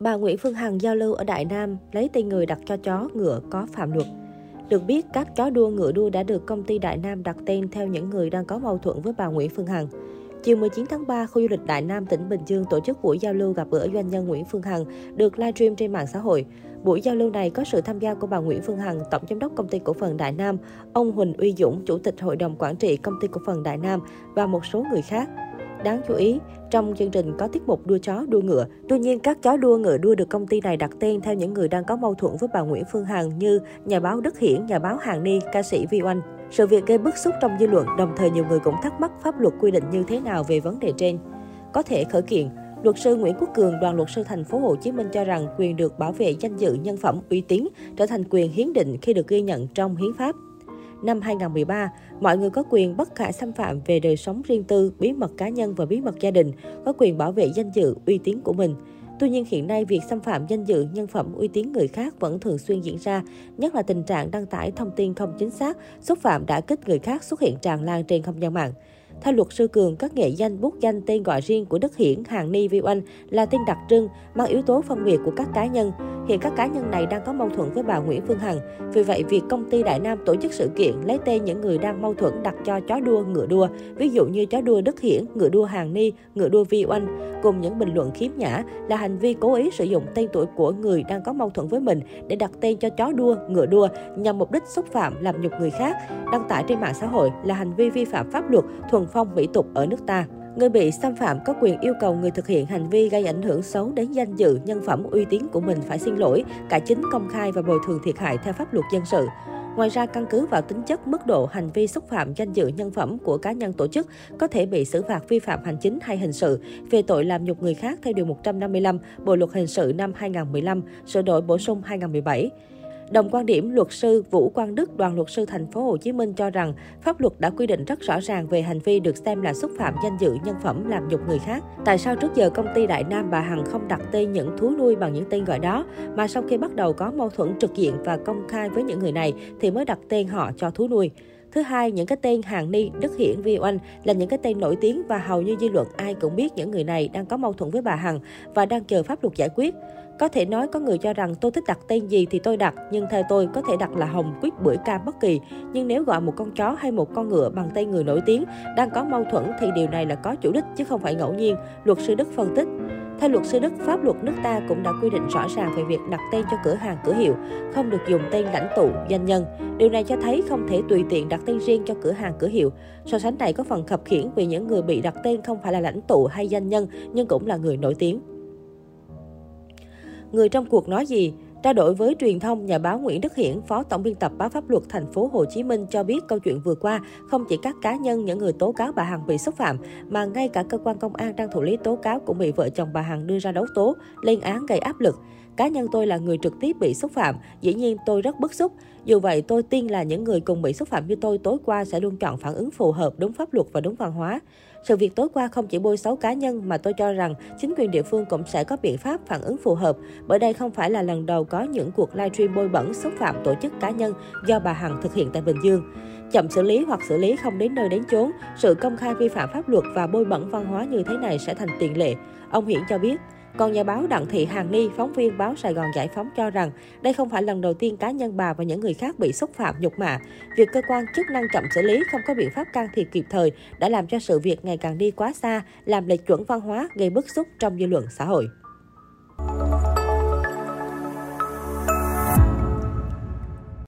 Bà Nguyễn Phương Hằng giao lưu ở Đại Nam, lấy tên người đặt cho chó, ngựa có phạm luật. Được biết, các chó đua ngựa đua đã được công ty Đại Nam đặt tên theo những người đang có mâu thuẫn với bà Nguyễn Phương Hằng. Chiều 19 tháng 3, khu du lịch Đại Nam, tỉnh Bình Dương tổ chức buổi giao lưu gặp gỡ doanh nhân Nguyễn Phương Hằng, được livestream trên mạng xã hội. Buổi giao lưu này có sự tham gia của bà Nguyễn Phương Hằng, Tổng Giám đốc Công ty Cổ phần Đại Nam, ông Huỳnh Uy Dũng, Chủ tịch Hội đồng Quản trị Công ty Cổ phần Đại Nam và một số người khác. Đáng chú ý, trong chương trình có tiết mục đua chó, đua ngựa. Tuy nhiên, các chó đua ngựa đua được công ty này đặt tên theo những người đang có mâu thuẫn với bà Nguyễn Phương Hằng như nhà báo Đức Hiển, nhà báo Hàng Ni, ca sĩ Vi Oanh. Sự việc gây bức xúc trong dư luận, đồng thời nhiều người cũng thắc mắc pháp luật quy định như thế nào về vấn đề trên. Có thể khởi kiện, Luật sư Nguyễn Quốc Cường, đoàn luật sư thành phố Hồ Chí Minh cho rằng quyền được bảo vệ danh dự nhân phẩm uy tín trở thành quyền hiến định khi được ghi nhận trong hiến pháp năm 2013, mọi người có quyền bất khả xâm phạm về đời sống riêng tư, bí mật cá nhân và bí mật gia đình, có quyền bảo vệ danh dự, uy tín của mình. Tuy nhiên hiện nay việc xâm phạm danh dự, nhân phẩm, uy tín người khác vẫn thường xuyên diễn ra, nhất là tình trạng đăng tải thông tin không chính xác, xúc phạm đã kích người khác xuất hiện tràn lan trên không gian mạng. Theo luật sư Cường, các nghệ danh bút danh tên gọi riêng của Đức Hiển, Hàng Ni, Vi Oanh là tên đặc trưng, mang yếu tố phân biệt của các cá nhân. Hiện các cá nhân này đang có mâu thuẫn với bà Nguyễn Phương Hằng. Vì vậy, việc công ty Đại Nam tổ chức sự kiện lấy tên những người đang mâu thuẫn đặt cho chó đua, ngựa đua, ví dụ như chó đua Đức Hiển, ngựa đua Hàng Ni, ngựa đua Vi Oanh, cùng những bình luận khiếm nhã là hành vi cố ý sử dụng tên tuổi của người đang có mâu thuẫn với mình để đặt tên cho chó đua, ngựa đua nhằm mục đích xúc phạm, làm nhục người khác, đăng tải trên mạng xã hội là hành vi vi phạm pháp luật, thuần phong mỹ tục ở nước ta. Người bị xâm phạm có quyền yêu cầu người thực hiện hành vi gây ảnh hưởng xấu đến danh dự, nhân phẩm, uy tín của mình phải xin lỗi, cải chính công khai và bồi thường thiệt hại theo pháp luật dân sự. Ngoài ra, căn cứ vào tính chất mức độ hành vi xúc phạm danh dự nhân phẩm của cá nhân tổ chức có thể bị xử phạt vi phạm hành chính hay hình sự về tội làm nhục người khác theo Điều 155 Bộ Luật Hình sự năm 2015, sửa đổi bổ sung 2017. Đồng quan điểm, luật sư Vũ Quang Đức, đoàn luật sư thành phố Hồ Chí Minh cho rằng pháp luật đã quy định rất rõ ràng về hành vi được xem là xúc phạm danh dự nhân phẩm làm nhục người khác. Tại sao trước giờ công ty Đại Nam bà Hằng không đặt tên những thú nuôi bằng những tên gọi đó, mà sau khi bắt đầu có mâu thuẫn trực diện và công khai với những người này thì mới đặt tên họ cho thú nuôi? Thứ hai, những cái tên Hàng Ni, Đức Hiển, Vi Oanh là những cái tên nổi tiếng và hầu như dư luận ai cũng biết những người này đang có mâu thuẫn với bà Hằng và đang chờ pháp luật giải quyết. Có thể nói có người cho rằng tôi thích đặt tên gì thì tôi đặt, nhưng theo tôi có thể đặt là Hồng, Quýt, Bưởi, Cam bất kỳ. Nhưng nếu gọi một con chó hay một con ngựa bằng tên người nổi tiếng đang có mâu thuẫn thì điều này là có chủ đích chứ không phải ngẫu nhiên, luật sư Đức phân tích. Theo luật sư Đức, pháp luật nước ta cũng đã quy định rõ ràng về việc đặt tên cho cửa hàng cửa hiệu, không được dùng tên lãnh tụ, doanh nhân. Điều này cho thấy không thể tùy tiện đặt tên riêng cho cửa hàng cửa hiệu. So sánh này có phần khập khiển vì những người bị đặt tên không phải là lãnh tụ hay doanh nhân, nhưng cũng là người nổi tiếng. Người trong cuộc nói gì? Trao đổi với truyền thông, nhà báo Nguyễn Đức Hiển, Phó Tổng biên tập báo pháp luật thành phố Hồ Chí Minh cho biết câu chuyện vừa qua không chỉ các cá nhân những người tố cáo bà Hằng bị xúc phạm mà ngay cả cơ quan công an đang thụ lý tố cáo cũng bị vợ chồng bà Hằng đưa ra đấu tố, lên án gây áp lực. Cá nhân tôi là người trực tiếp bị xúc phạm, dĩ nhiên tôi rất bức xúc. Dù vậy, tôi tin là những người cùng bị xúc phạm như tôi tối qua sẽ luôn chọn phản ứng phù hợp, đúng pháp luật và đúng văn hóa. Sự việc tối qua không chỉ bôi xấu cá nhân mà tôi cho rằng chính quyền địa phương cũng sẽ có biện pháp phản ứng phù hợp, bởi đây không phải là lần đầu có những cuộc livestream bôi bẩn xúc phạm tổ chức cá nhân do bà Hằng thực hiện tại Bình Dương. Chậm xử lý hoặc xử lý không đến nơi đến chốn, sự công khai vi phạm pháp luật và bôi bẩn văn hóa như thế này sẽ thành tiền lệ. Ông Hiển cho biết, còn nhà báo Đặng Thị Hàn Ni, phóng viên báo Sài Gòn Giải phóng cho rằng đây không phải lần đầu tiên cá nhân bà và những người khác bị xúc phạm nhục mạ. Việc cơ quan chức năng chậm xử lý không có biện pháp can thiệp kịp thời đã làm cho sự việc ngày càng đi quá xa, làm lệch chuẩn văn hóa, gây bức xúc trong dư luận xã hội.